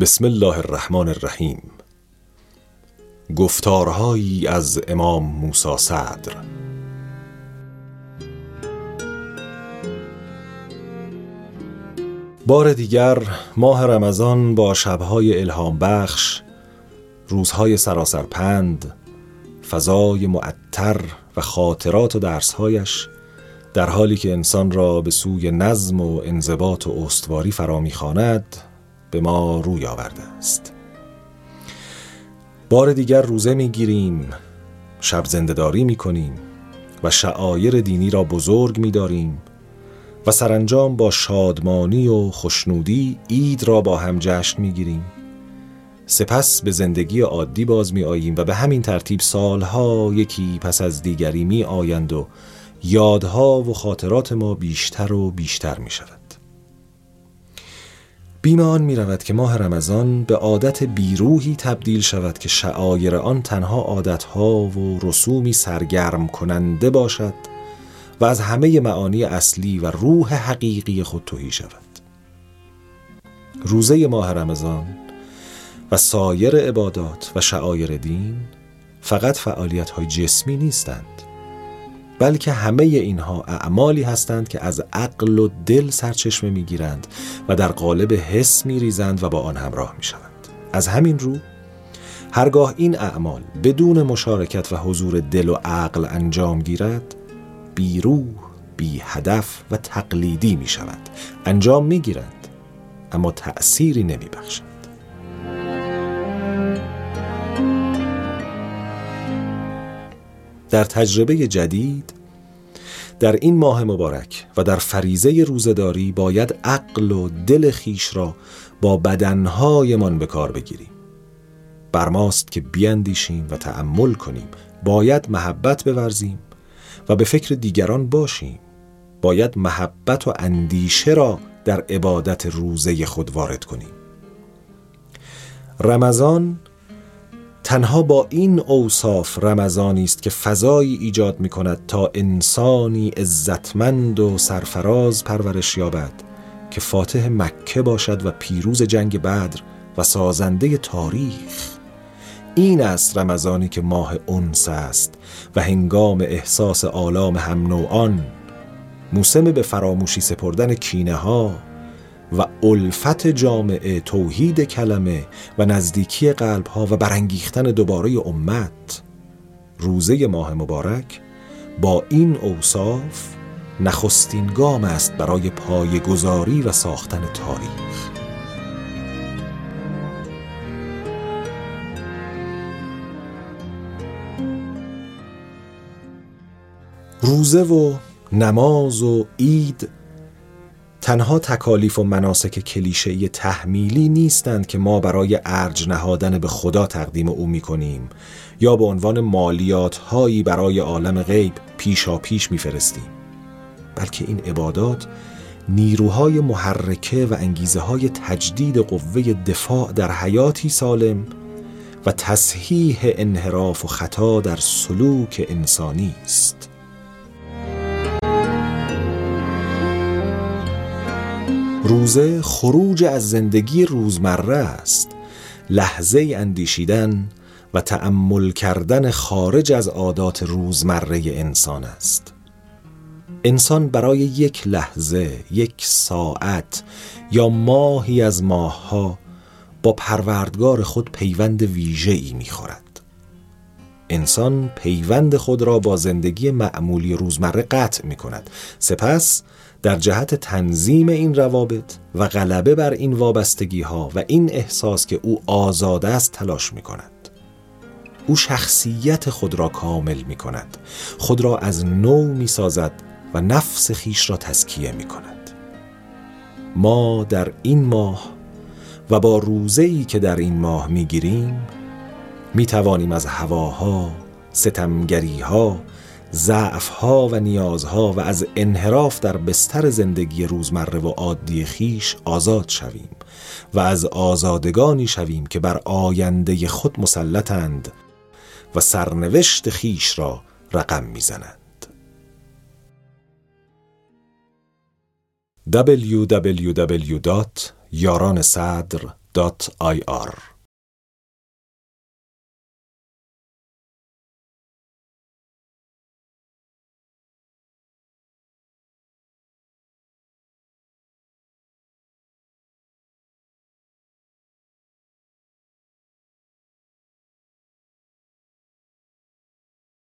بسم الله الرحمن الرحیم گفتارهایی از امام موسی صدر بار دیگر ماه رمضان با شبهای الهام بخش روزهای سراسر پند فضای معطر و خاطرات و درسهایش در حالی که انسان را به سوی نظم و انضباط و استواری فرا می‌خواند به ما روی آورده است. بار دیگر روزه می‌گیریم شب زندهداری می‌کنیم و شعایر دینی را بزرگ میداریم و سرانجام با شادمانی و خوشنودی عید را با هم جشن می‌گیریم. سپس به زندگی عادی باز می آییم و به همین ترتیب سالها یکی پس از دیگری می آیند و یادها و خاطرات ما بیشتر و بیشتر می شود بیم آن می رود که ماه رمضان به عادت بیروهی تبدیل شود که شعایر آن تنها عادتها و رسومی سرگرم کننده باشد و از همه معانی اصلی و روح حقیقی خود توهی شود. روزه ماه رمضان و سایر عبادات و شعایر دین فقط فعالیت های جسمی نیستند. بلکه همه اینها اعمالی هستند که از عقل و دل سرچشمه می‌گیرند و در قالب حس میریزند و با آن همراه می‌شوند. از همین رو هرگاه این اعمال بدون مشارکت و حضور دل و عقل انجام گیرد بیروح بی هدف و تقلیدی می شود انجام می گیرند اما تأثیری نمی بخشند در تجربه جدید در این ماه مبارک و در فریزه روزداری باید عقل و دل خیش را با بدنهایمان به کار بگیریم. بر ماست که بیاندیشیم و تأمل کنیم. باید محبت بورزیم و به فکر دیگران باشیم. باید محبت و اندیشه را در عبادت روزه خود وارد کنیم. رمضان تنها با این اوصاف رمضانی است که فضایی ایجاد می کند تا انسانی عزتمند و سرفراز پرورش یابد که فاتح مکه باشد و پیروز جنگ بدر و سازنده تاریخ. این است رمضانی که ماه انس است و هنگام احساس آلام هم نوعان موسم به فراموشی سپردن کینه ها و الفت جامعه توحید کلمه و نزدیکی قلب ها و برانگیختن دوباره امت روزه ماه مبارک با این اوصاف نخستین گام است برای پایگذاری و ساختن تاریخ. روزه و نماز و عید تنها تکالیف و مناسک کلیشه‌ای تحمیلی نیستند که ما برای ارج نهادن به خدا تقدیم او می کنیم یا به عنوان مالیات هایی برای عالم غیب پیشا پیش میفرستیم. بلکه این عبادات نیروهای محرکه و انگیزه های تجدید قوه دفاع در حیاتی سالم و تصحیح انحراف و خطا در سلوک انسانی است. روزه خروج از زندگی روزمره است. لحظه اندیشیدن و تأمل کردن خارج از عادات روزمره انسان است. انسان برای یک لحظه، یک ساعت یا ماهی از ماهها با پروردگار خود پیوند ویژه ای می‌خورد. انسان پیوند خود را با زندگی معمولی روزمره قطع می کند سپس در جهت تنظیم این روابط و غلبه بر این وابستگی ها و این احساس که او آزاد است تلاش می کند او شخصیت خود را کامل می کند خود را از نو می سازد و نفس خیش را تزکیه می کند ما در این ماه و با روزه ای که در این ماه می گیریم می توانیم از هواها ستمگری ها ضعفها و نیازها و از انحراف در بستر زندگی روزمره و عادی خیش آزاد شویم و از آزادگانی شویم که بر آینده خود مسلطند و سرنوشت خیش را رقم می‌زنند. www.persianbooks.ir